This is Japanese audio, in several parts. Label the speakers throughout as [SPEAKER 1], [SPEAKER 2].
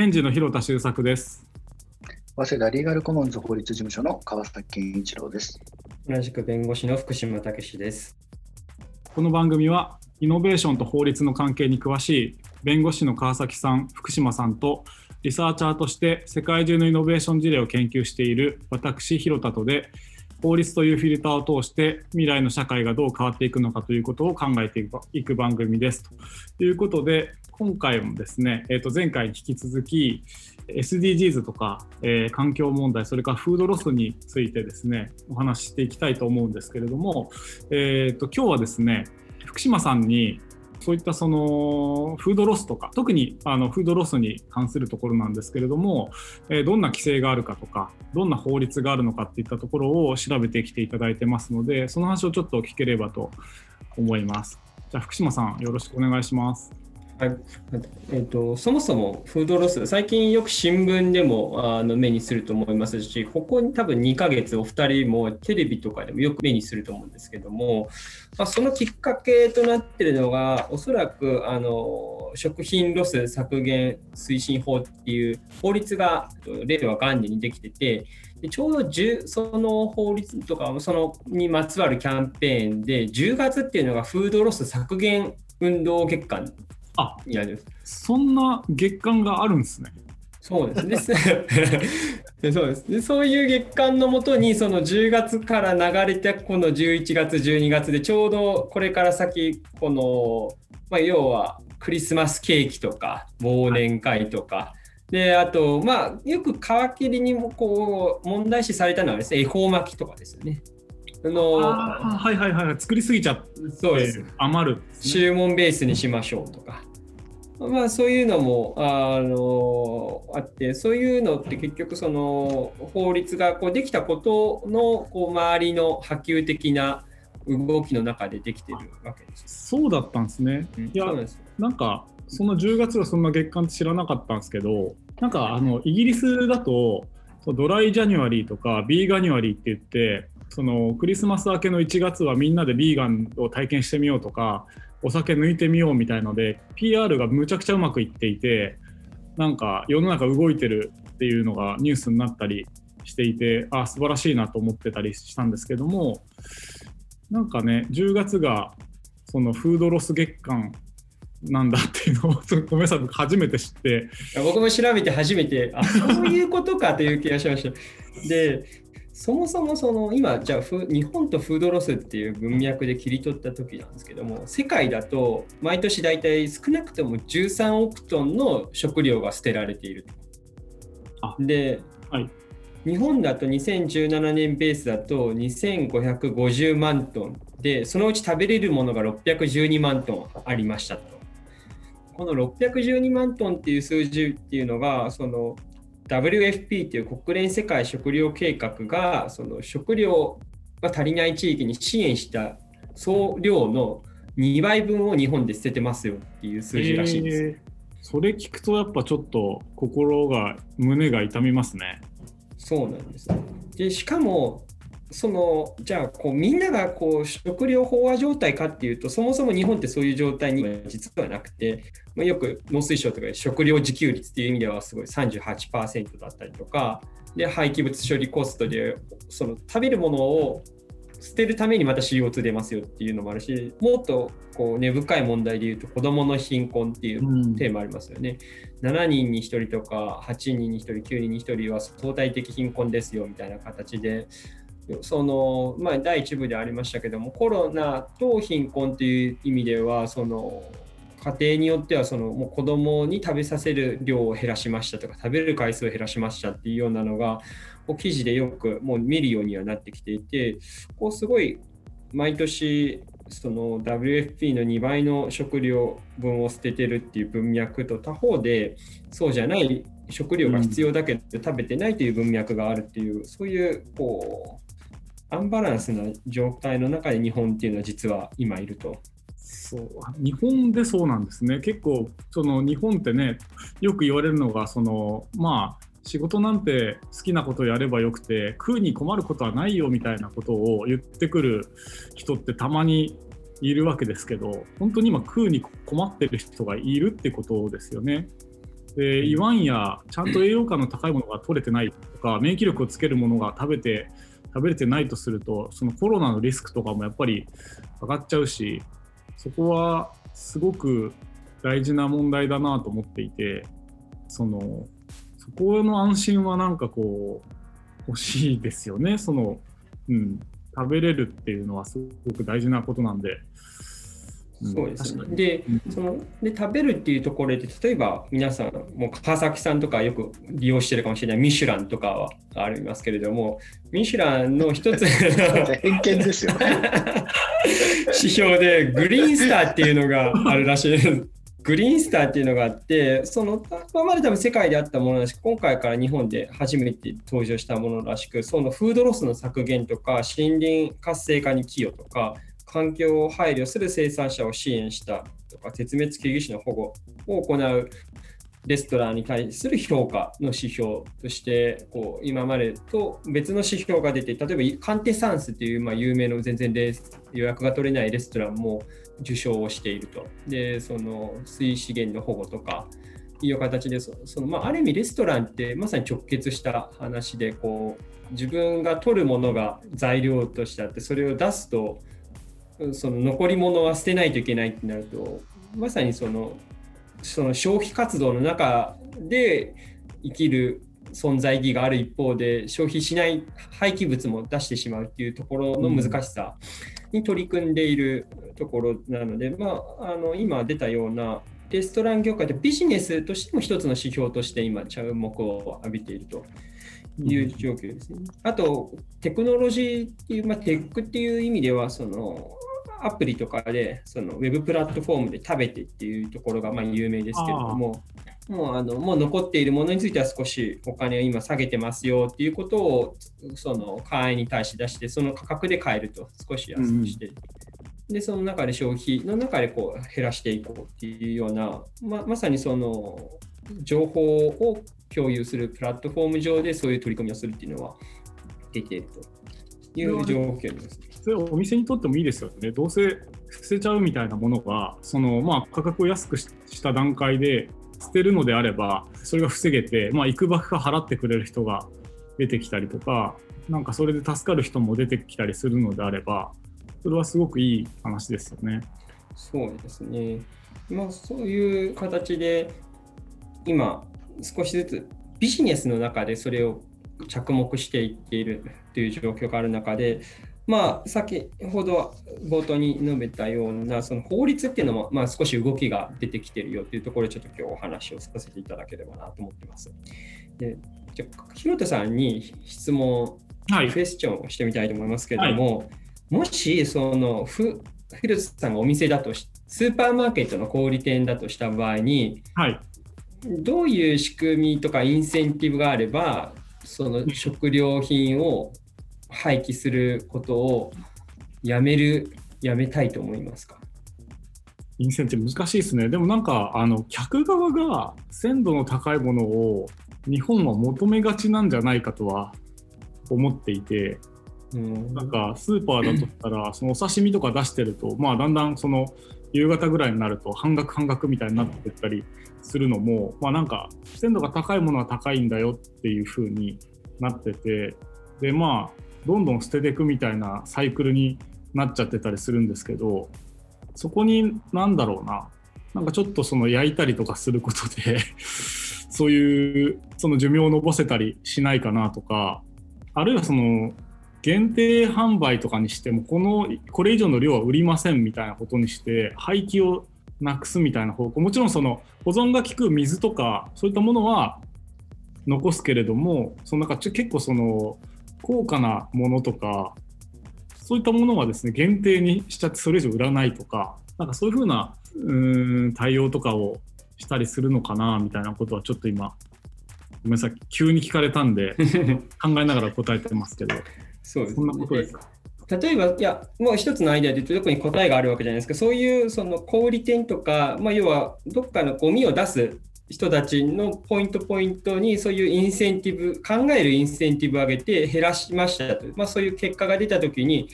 [SPEAKER 1] 検事の広田修作です。
[SPEAKER 2] 早稲田リーガルコモンズ法律事務所の川崎健一郎です。
[SPEAKER 3] 同じく弁護士の福島武史です。
[SPEAKER 1] この番組はイノベーションと法律の関係に詳しい弁護士の川崎さん、福島さんとリサーチャーとして世界中のイノベーション事例を研究している私、広田とで法律というフィルターを通して未来の社会がどう変わっていくのかということを考えていく番組です。ということで今回もですね、えー、と前回に引き続き SDGs とか、えー、環境問題それからフードロスについてですねお話ししていきたいと思うんですけれども、えー、と今日はですね福島さんにそういったそのフードロスとか特にあのフードロスに関するところなんですけれども、え、どんな規制があるかとかどんな法律があるのかっていったところを調べてきていただいてますのでその話をちょっと聞ければと思います。じゃあ福島さんよろしくお願いします。
[SPEAKER 3] はいえーと、そもそもフードロス、最近よく新聞でもあの目にすると思いますし、ここに多分2ヶ月、お二人もテレビとかでもよく目にすると思うんですけども、まあ、そのきっかけとなっているのが、おそらくあの食品ロス削減推進法っていう法律が令和元年にできてて、でちょうどその法律とかそのにまつわるキャンペーンで、10月っていうのがフードロス削減運動月間
[SPEAKER 1] あいやそんな月間があるんですね。
[SPEAKER 3] そうですね。そうですでそういう月間のもとにその10月から流れてこの11月12月でちょうどこれから先この、まあ、要はクリスマスケーキとか忘年会とか、はい、であとまあよく皮切りにもこう問題視されたのはですね恵方巻きとかですよね。
[SPEAKER 1] あのはいはいはい作りすぎちゃって
[SPEAKER 3] そうです
[SPEAKER 1] 余る、ね、
[SPEAKER 3] 注文ベースにしましょうとか。まあ、そういうのもあのあってそういうのって結局その法律がこうできたことのこう周りの波及的な動きの中でできてるわけです
[SPEAKER 1] そうだったんですね。うん、いやなんかその10月がそんな月間って知らなかったんですけどなんかあのイギリスだとドライジャニュアリーとかビーガニュアリーって言ってそのクリスマス明けの1月はみんなでビーガンを体験してみようとかお酒抜いてみようみたいので PR がむちゃくちゃうまくいっていてなんか世の中動いてるっていうのがニュースになったりしていてあ素晴らしいなと思ってたりしたんですけどもなんかね10月がそのフードロス月間なんだっていうのを ごめんなさい初めて知って。
[SPEAKER 3] 僕も調べて初めてあそういうことかという気がしました。でそもそもその今じゃあ日本とフードロスっていう文脈で切り取った時なんですけども世界だと毎年大体少なくとも13億トンの食料が捨てられているで、
[SPEAKER 1] はい、
[SPEAKER 3] 日本だと2017年ベースだと2550万トン。でそのうち食べれるものが612万トンありましたと。この612万トンっていう数字っていうのがその WFP という国連世界食糧計画がその食料が足りない地域に支援した総量の2倍分を日本で捨ててますよっていう数字らしいです。えー、
[SPEAKER 1] それ聞くとやっぱちょっと心が胸が痛みますね。
[SPEAKER 3] そうなんです。でしかもそのじゃあこうみんながこう食料飽和状態かっていうとそもそも日本ってそういう状態には実はなくて、まあ、よく農水省とかで食料自給率っていう意味ではすごい38%だったりとかで廃棄物処理コストでその食べるものを捨てるためにまた CO2 出ますよっていうのもあるしもっとこう根深い問題でいうと子どもの貧困っていうテーマありますよね、うん、7人に1人とか8人に1人9人に1人は相対的貧困ですよみたいな形でそのまあ、第1部でありましたけどもコロナと貧困という意味ではその家庭によってはそのもう子供に食べさせる量を減らしましたとか食べる回数を減らしましたっていうようなのが記事でよくもう見るようにはなってきていてこうすごい毎年その WFP の2倍の食料分を捨ててるっていう文脈と他方でそうじゃない食料が必要だけど食べてないという文脈があるっていうそういうこうアンバランスな状態の中で日本っていうのは実は今いると。
[SPEAKER 1] そう日本でそうなんですね結構その日本ってねよく言われるのがそのまあ仕事なんて好きなことをやればよくて食うに困ることはないよみたいなことを言ってくる人ってたまにいるわけですけど本当に今食うに困ってる人がいるってことですよね。で言わんやちゃんと栄養価の高いものが取れてないとか免疫力をつけるものが食べて食べれてないとするとそのコロナのリスクとかもやっぱり上がっちゃうしそこはすごく大事な問題だなと思っていてそのそこの安心はなんかこう欲しいですよねその、うん、食べれるっていうのはすごく大事なことなんで。
[SPEAKER 3] そうですね。で、そので食べるっていうところで、例えば皆さん、もう川崎さんとかよく利用してるかもしれないミシュランとかはありますけれども、ミシュランの一つ
[SPEAKER 2] 偏見ですよ、
[SPEAKER 3] 指標でグリーンスターっていうのがあるらしいです。グリーンスターっていうのがあって、その今まで多分世界であったものらしく、今回から日本で初めて登場したものらしく、そのフードロスの削減とか、森林活性化に寄与とか、環境を配慮する生産者を支援したとか、絶滅危惧種の保護を行うレストランに対する評価の指標としてこう今までと別の指標が出て例えばカンテサンスというまあ有名の全然予約が取れないレストランも受賞をしていると。でその水資源の保護とかいう形でその、まあ、ある意味レストランってまさに直結した話でこう自分が取るものが材料としてあってそれを出すとその残り物は捨てないといけないってなるとまさにそのその消費活動の中で生きる存在意義がある一方で消費しない廃棄物も出してしまうっていうところの難しさに取り組んでいるところなので、まあ、あの今出たようなレストラン業界でビジネスとしても一つの指標として今注目を浴びているという状況ですね。あとテクノロジーっていう、まあ、テックっていう意味ではそのアプリとかでそのウェブプラットフォームで食べてっていうところがまあ有名ですけれども、もうあのもう残っているものについては少しお金を今下げてますよっていうことをその会員に対して出して、その価格で買えると少し安くして、うん、でその中で消費の中でこう減らしていこうっていうような、ままさにその情報を共有するプラットフォーム上でそういう取り組みをするっていうのはできているという状況です。
[SPEAKER 1] それお店にとってもいいですよね。どうせ捨てちゃうみたいなものが、そのまあ価格を安くした段階で捨てるのであれば、それが防げて、まあ、いくばくか払ってくれる人が出てきたりとか、なんかそれで助かる人も出てきたりするのであれば、それはすごくいい話ですよね。
[SPEAKER 3] そうですね。まあ、そういう形で、今、少しずつビジネスの中でそれを着目していっているという状況がある中で、まあ、先ほど冒頭に述べたようなその法律っていうのも、まあ、少し動きが出てきてるよっていうところでちょっと今日お話をさせていただければなと思ってます。でじゃひろとさんに質問、はい、クエスチョンをしてみたいと思いますけれども、はい、もしそのフヒルトさんがお店だとしスーパーマーケットの小売店だとした場合に、はい、どういう仕組みとかインセンティブがあればその食料品を廃棄することをやめる、やめたいと思いますか？
[SPEAKER 1] インセンティブ難しいですね。でもなんか、あの、客側が鮮度の高いものを日本は求めがちなんじゃないかとは思っていて、うん、なんかスーパーだとしたら、そのお刺身とか出してると、まあだんだんその夕方ぐらいになると半額半額みたいになってったりするのも、まあなんか鮮度が高いものは高いんだよっていう風になってて、でまあどんどん捨てていくみたいなサイクルになっちゃってたりするんですけどそこに何だろうな。なんかちょっとその焼いたりとかすることで そういうその寿命を延ばせたりしないかなとかあるいはその限定販売とかにしてもこのこれ以上の量は売りませんみたいなことにして廃棄をなくすみたいな方向もちろんその保存が効く水とかそういったものは残すけれどもそのなんか結構その高価なものとか、そういったものはですね、限定にしちゃってそれ以上売らないとか、なんかそういうふうなうん対応とかをしたりするのかなみたいなことはちょっと今、ごめんなさい、急に聞かれたんで、考えながら答えてますけど、
[SPEAKER 3] そうです、
[SPEAKER 1] ね、そんなことですか？
[SPEAKER 3] 例えば、いや、もう一つのアイデアで言うと、どこに答えがあるわけじゃないですか、そういうその小売店とか、まあ、要はどっかのゴミを出す人たちのポイントポイントにそういうインセンティブ考えるインセンティブを上げて減らしましたと、まあ、そういう結果が出たときに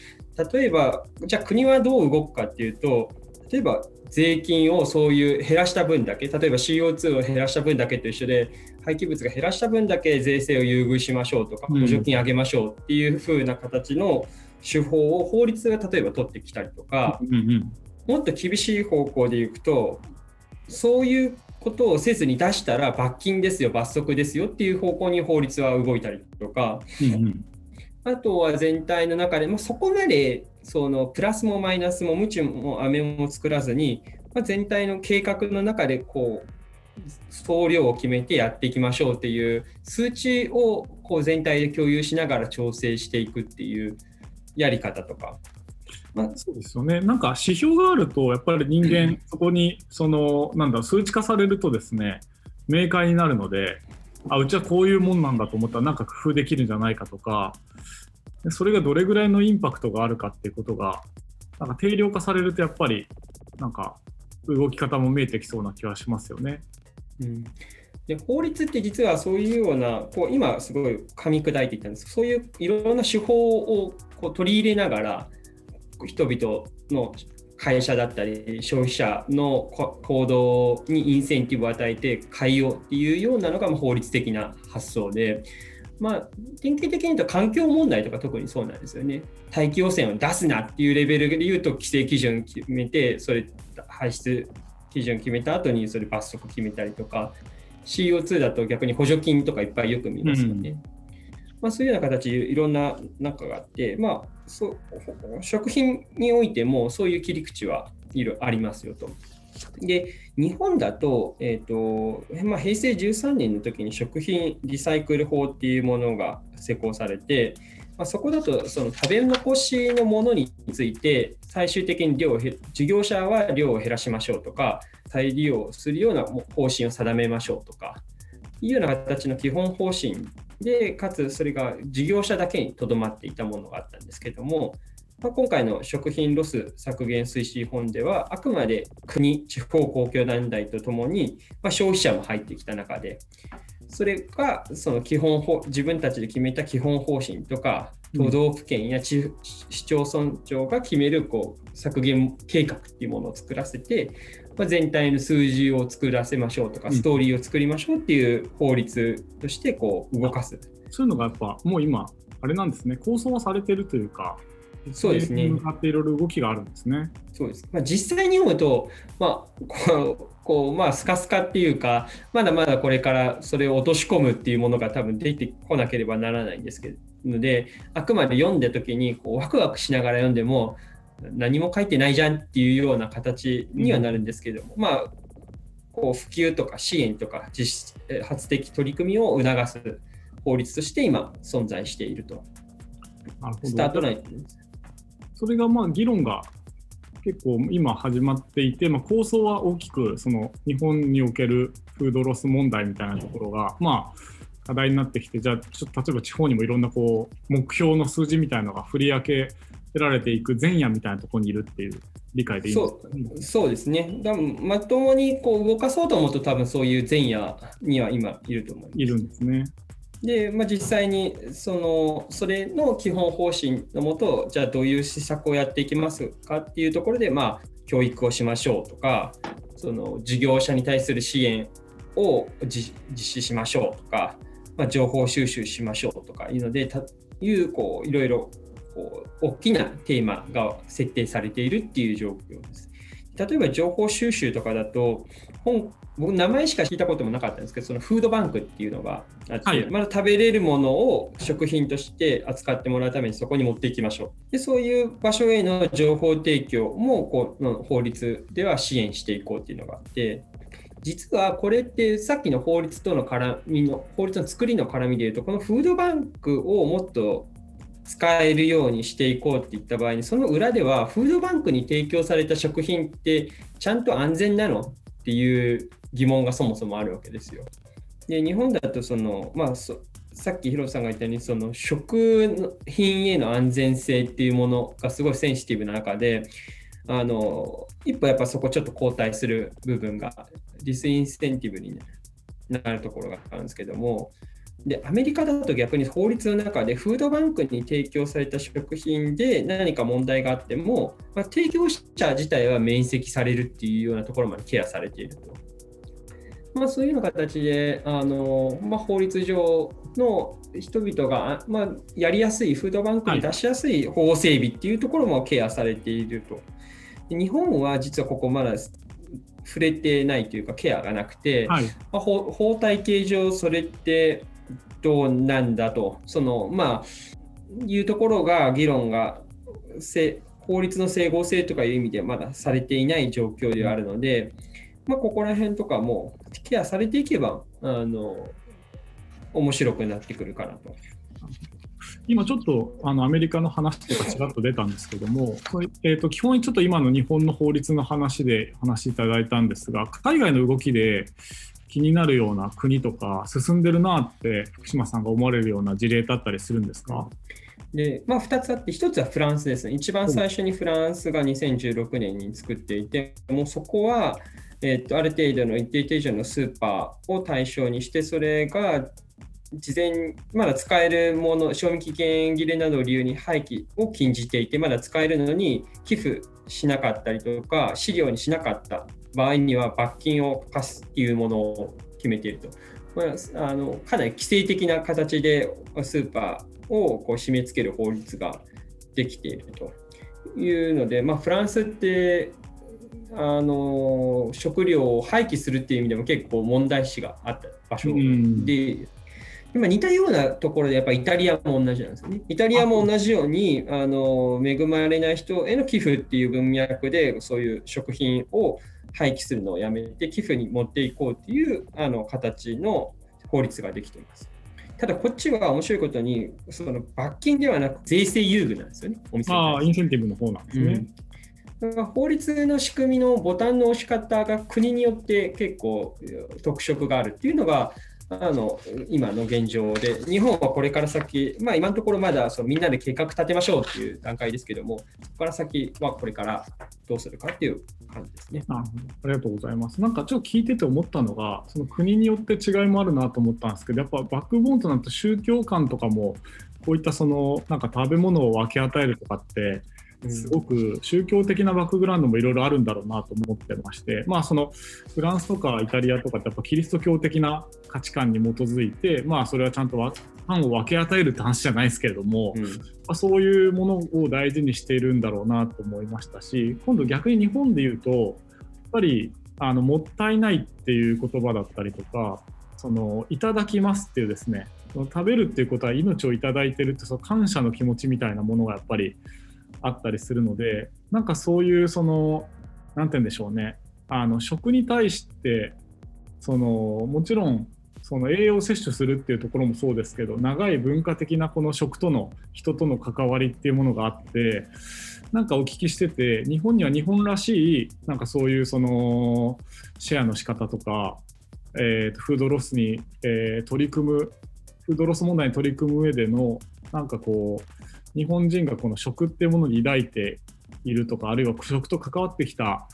[SPEAKER 3] 例えばじゃあ国はどう動くかっていうと例えば税金をそういう減らした分だけ、例えば CO2 を減らした分だけと一緒で、廃棄物が減らした分だけ税制を優遇しましょうとか、補助金上げましょうっていう風な形の手法を法律が例えば取ってきたりとか、もっと厳しい方向でいくと、そういうことをせずに出したら罰金ですよ、罰則ですよっていう方向に法律は動いたりとか、
[SPEAKER 1] うんうん
[SPEAKER 3] あとは全体の中でもそこまでそのプラスもマイナスも無知も飴も作らずに、まあ、全体の計画の中でこう総量を決めてやっていきましょうっていう数値をこう全体で共有しながら調整していくっていうやり方とか。まあ、
[SPEAKER 1] そうですよね。なんか指標があると、やっぱり人間、そこに、その、なんだ、数値化されるとですね、明快になるので、あ、うちはこういうもんなんだと思ったら、なんか工夫できるんじゃないかとか、でそれがどれぐらいのインパクトがあるかっていうことが、なんか定量化されると、やっぱり、なんか、動き方も見えてきそうな気はしますよね。
[SPEAKER 3] うんで法律って実はそういうようなこう今すごい噛み砕いていったんですそういういろんな手法をこう取り入れながら人々の会社だったり消費者のこ行動にインセンティブを与えて変えようっていうようなのがまあ法律的な発想で、まあ、典型的に言うと環境問題とか特にそうなんですよね。大気汚染を出すなっていうレベルで言うと規制基準決めてそれ排出基準決めた後にそれ罰則決めたりとか CO2 だと逆に補助金とかいっぱいよく見ますよね。まあ、そういうような形いろんな中があって、まあ、そう食品においてもそういう切り口はいろありますよと。で日本だと,、えーとまあ、平成13年の時に食品リサイクル法っていうものが施行されて、まあ、そこだとその食べ残しのものについて最終的に量を事業者は量を減らしましょうとか再利用するような方針を定めましょうとかいうような形の基本方針でかつそれが事業者だけにとどまっていたものがあったんですけども、まあ、今回の食品ロス削減推進本ではあくまで国地方公共団体とともに、まあ、消費者も入ってきた中でそれがその基本自分たちで決めた基本方針とか都道府県や地、市町村長が決めるこう削減計画っていうものを作らせて、まあ、全体の数字を作らせましょうとか、ストーリーを作りましょうっていう法律としてこう動かす。
[SPEAKER 1] そういうのがやっぱもう今、あれなんですね、構想はされてるというか、
[SPEAKER 3] そうですね。
[SPEAKER 1] 向かっていろいろ動きがあるんですね。
[SPEAKER 3] そうです。まあ、実際に読むと、まあ、こう、こうまあ、スカスカっていうか、まだまだこれからそれを落とし込むっていうものが多分出てこなければならないんですけど、ので、あくまで読んだ時にこうワクワクしながら読んでも、何も書いてないじゃんっていうような形にはなるんですけども、うん、まあ、こう普及とか支援とか実発的取り組みを促す法律として今存在していると。スタートラインです。
[SPEAKER 1] それがまあ議論が結構今始まっていて、まあ、構想は大きくその日本におけるフードロス問題みたいなところが、まあ、課題になってきてじゃあちょっと例えば地方にもいろんなこう目標の数字みたいなのが振り分けられていく前夜みたいなところにいるっていう理解でいいん
[SPEAKER 3] ですか、そうですね。だまともにこう動かそうと思うと多分そういう前夜には今いると思います。
[SPEAKER 1] いるんですね。
[SPEAKER 3] で、まあ、実際にそのそれの基本方針のもとじゃあどういう施策をやっていきますかっていうところで、まあ、教育をしましょうとかその事業者に対する支援を実施しましょうとか、まあ、情報収集しましょうとかいうのでたいうこういろいろこう大きなテーマが設定されているっていう状況です。例えば情報収集とかだと本僕名前しか聞いたこともなかったんですけどそのフードバンクっていうのがあって、はい、まだ食べれるものを食品として扱ってもらうためにそこに持っていきましょうでそういう場所への情報提供もこの法律では支援していこうっていうのがあって実はこれってさっきの法律との絡みの法律の作りの絡みでいうとこのフードバンクをもっと使えるようにしていこうって言った場合にその裏ではフードバンクに提供された食品ってちゃんと安全なのっていう疑問がそもそもあるわけですよ。で日本だとその、まあ、さっきヒロさんが言ったようにその食品への安全性っていうものがすごいセンシティブな中であの一歩やっぱそこちょっと後退する部分が disincentive になるところがあるんですけどもで、アメリカだと逆に法律の中でフードバンクに提供された食品で何か問題があっても、まあ、提供者自体は免責されるっていうようなところまでケアされていると。まあ、そういうような形で、あのまあ、法律上の人々が、まあ、やりやすい、フードバンクに出しやすい法整備っていうところもケアされていると。日本は実はここまだ触れてないというか、ケアがなくて、はい、まあ、法体系上、それってどうなんだと、そのまあ、いうところが議論が法律の整合性とかいう意味ではまだされていない状況であるので、まあ、ここら辺とかもケアされていけば、あの面白くなってくるかなと。
[SPEAKER 1] 今ちょっとあのアメリカの話とかちらっと出たんですけども、えーと、基本にちょっと今の日本の法律の話で話いただいたんですが、海外の動きで気になるような国とか、進んでるなって福島さんが思われるような事例だったりするんですか？
[SPEAKER 3] でまあ、2つあって、1つはフランスですね。一番最初にフランスが2016年に作っていて、もうそこは、えーと、ある程度の一定程度のスーパーを対象にして、それが事前にまだ使えるもの、賞味期限切れなどを理由に廃棄を禁じていて、まだ使えるのに寄付しなかったりとか、飼料にしなかった場合には罰金を課すっていうものを決めていると。まあ、あのかなり規制的な形でスーパーをこう締め付ける法律ができているというので、まあ、フランスってあの食料を廃棄するっていう意味でも結構問題視があった場所で、今似たようなところでやっぱイタリアも同じなんですよね。イタリアも同じようにあの恵まれない人への寄付っていう文脈でそういう食品を廃棄するのをやめて寄付に持っていこうっていうあの形の法律ができています。ただこっちは面白いことにその罰金ではなく税制優遇なんですよね、お
[SPEAKER 1] 店ああ、インセンティブの方なんですね。
[SPEAKER 3] うん、法律の仕組みのボタンの押し方が国によって結構特色があるっていうのがあの今の現状で、日本はこれから先、まあ、今のところまだそのみんなで計画立てましょうっていう段階ですけども、そこから先はこれからどうするかっていう感じですね。
[SPEAKER 1] あありがとうございます。なんかちょっと聞いてて思ったのが、その国によって違いもあるなと思ったんですけど、やっぱバックボーンとなると宗教観とかも、こういったそのなんか食べ物を分け与えるとかって、すごく宗教的なバックグラウンドもいろいろあるんだろうなと思ってまして、まあ、そのフランスとかイタリアとかってやっぱキリスト教的な価値観に基づいて、まあ、それはちゃんとパンを分け与えるって話じゃないですけれども、うん、まあ、そういうものを大事にしているんだろうなと思いましたし今度逆に日本で言うとやっぱりあのもったいないっていう言葉だったりとかそのいただきますっていうですね食べるっていうことは命をいただいてるってその感謝の気持ちみたいなものがやっぱりあったりするのでなんかそういうその何て言うんでしょうね。あの食に対してそのもちろんその栄養摂取するっていうところもそうですけど長い文化的なこの食との人との関わりっていうものがあってなんかお聞きしてて日本には日本らしいなんかそういうそのシェアの仕方とか、えー、とフードロスに、え、取り組むフードロス問題に取り組む上でのなんかこう日本人がこの食っていうものに抱いているとかあるいは食と関わってきた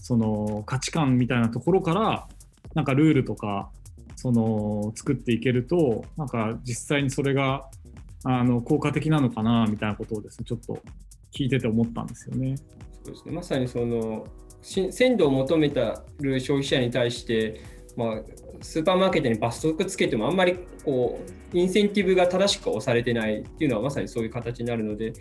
[SPEAKER 1] その価値観みたいなところからなんかルールとかその作っていけるとなんか実際にそれがあの効果的なのかなみたいなことをですねちょっと聞いてて思ったんですよね。
[SPEAKER 3] そうですねまさにその鮮度を求めたる消費者に対してまあ、スーパーマーケットに罰則つけてもあんまりこうインセンティブが正しく押されてないっていうのはまさにそういう形になるので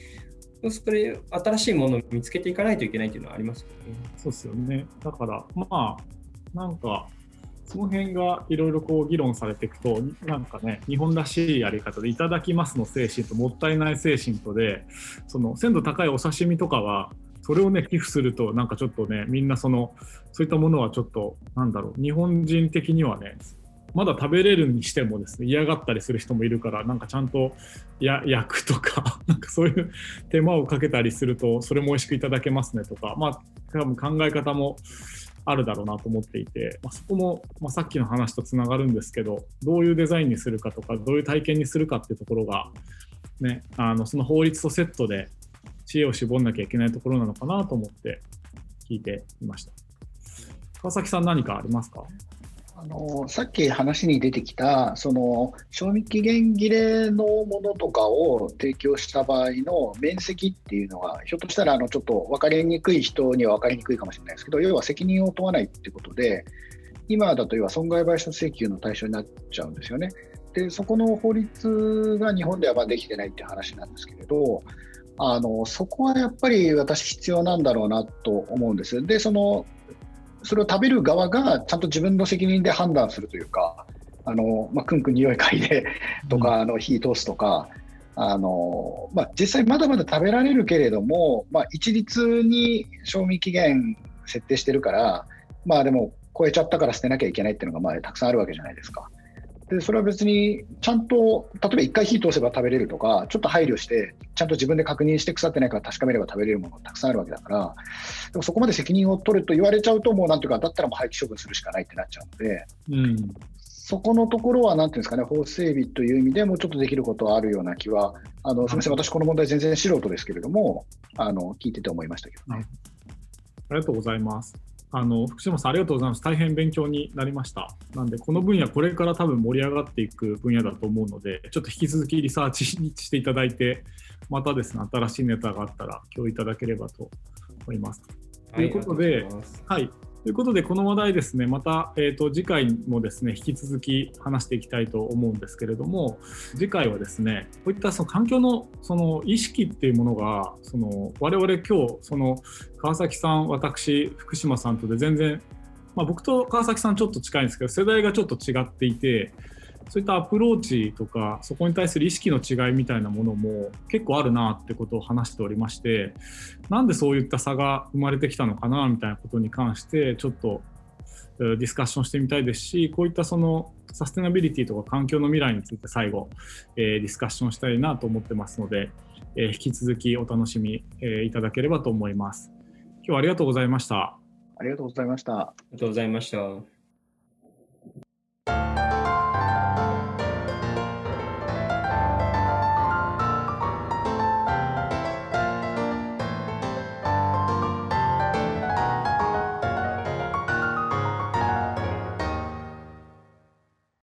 [SPEAKER 3] それ新しいものを見つけていかないといけないっていうのはありますよね。
[SPEAKER 1] そうですよねだからまあなんかその辺がいろいろこう議論されていくとなんかね日本らしいやり方でいただきますの精神ともったいない精神とでその鮮度高いお刺身とかはそれをね寄付するとなんかちょっとねみんなそのそういったものはちょっとなんだろう日本人的にはねまだ食べれるにしてもですね嫌がったりする人もいるからなんかちゃんとや焼くとか なんかそういう手間をかけたりするとそれも美味しくいただけますねとかまあ多分考え方もあるだろうなと思っていて、まあ、そこも、まあ、さっきの話とつながるんですけどどういうデザインにするかとかどういう体験にするかっていうところが、ね、あのその法律とセットで知恵を絞んなきゃいけないところなのかなと思って聞いていました。川崎さん何かありますか？
[SPEAKER 2] あのさっき話に出てきた、その賞味期限切れのものとかを提供した場合の面積っていうのは、ひょっとしたらあのちょっと分かりにくい人には分かりにくいかもしれないですけど、要は責任を問わないっていうことで、今だと要は損害賠償請求の対象になっちゃうんですよね。で、そこの法律が日本ではまあできてないっていう話なんですけれど、あのそこはやっぱり私、必要なんだろうなと思うんです。で、そのそれを食べる側がちゃんと自分の責任で判断するというか、あのまあ、くんくん匂い嗅いでとか、あの火通すとか、あのまあ、実際まだまだ食べられるけれども、まあ、一律に賞味期限設定してるから、まあでも超えちゃったから捨てなきゃいけないっていうのがまあたくさんあるわけじゃないですか。でそれは別にちゃんと例えば1回火通せば食べれるとかちょっと配慮してちゃんと自分で確認して腐ってないから確かめれば食べれるものがたくさんあるわけだからでもそこまで責任を取ると言われちゃうともうなんていうかだったらもう廃棄処分するしかないってなっちゃうので、うん、そこのところはなんていうんですかね法整備という意味でもうちょっとできることはあるような気はあのすみません私この問題全然素人ですけれどもあの聞いてて思いましたけどね。
[SPEAKER 1] ありがとうございます。あの福島さん、ありがとうございます。大変勉強になりました。なんで、この分野、これから多分盛り上がっていく分野だと思うので、ちょっと引き続きリサーチしていただいて、またですね、新しいネタがあったら共有いただければと思います。ということで、はい、ということで、この話題ですね、また、えーと、次回もですね、引き続き話していきたいと思うんですけれども、次回はですね、こういったその環境のその意識っていうものが、その我々今日、その川崎さん、私、福島さんとで全然、まあ、僕と川崎さんちょっと近いんですけど、世代がちょっと違っていて、そういったアプローチとかそこに対する意識の違いみたいなものも結構あるなってことを話しておりましてなんでそういった差が生まれてきたのかなみたいなことに関してちょっとディスカッションしてみたいですしこういったそのサステナビリティとか環境の未来について最後、えー、ディスカッションしたいなと思ってますので、えー、引き続きお楽しみ、えー、いただければと思います。今日はありがとうございました。
[SPEAKER 2] ありがとうございました。あ
[SPEAKER 3] りがとうございました。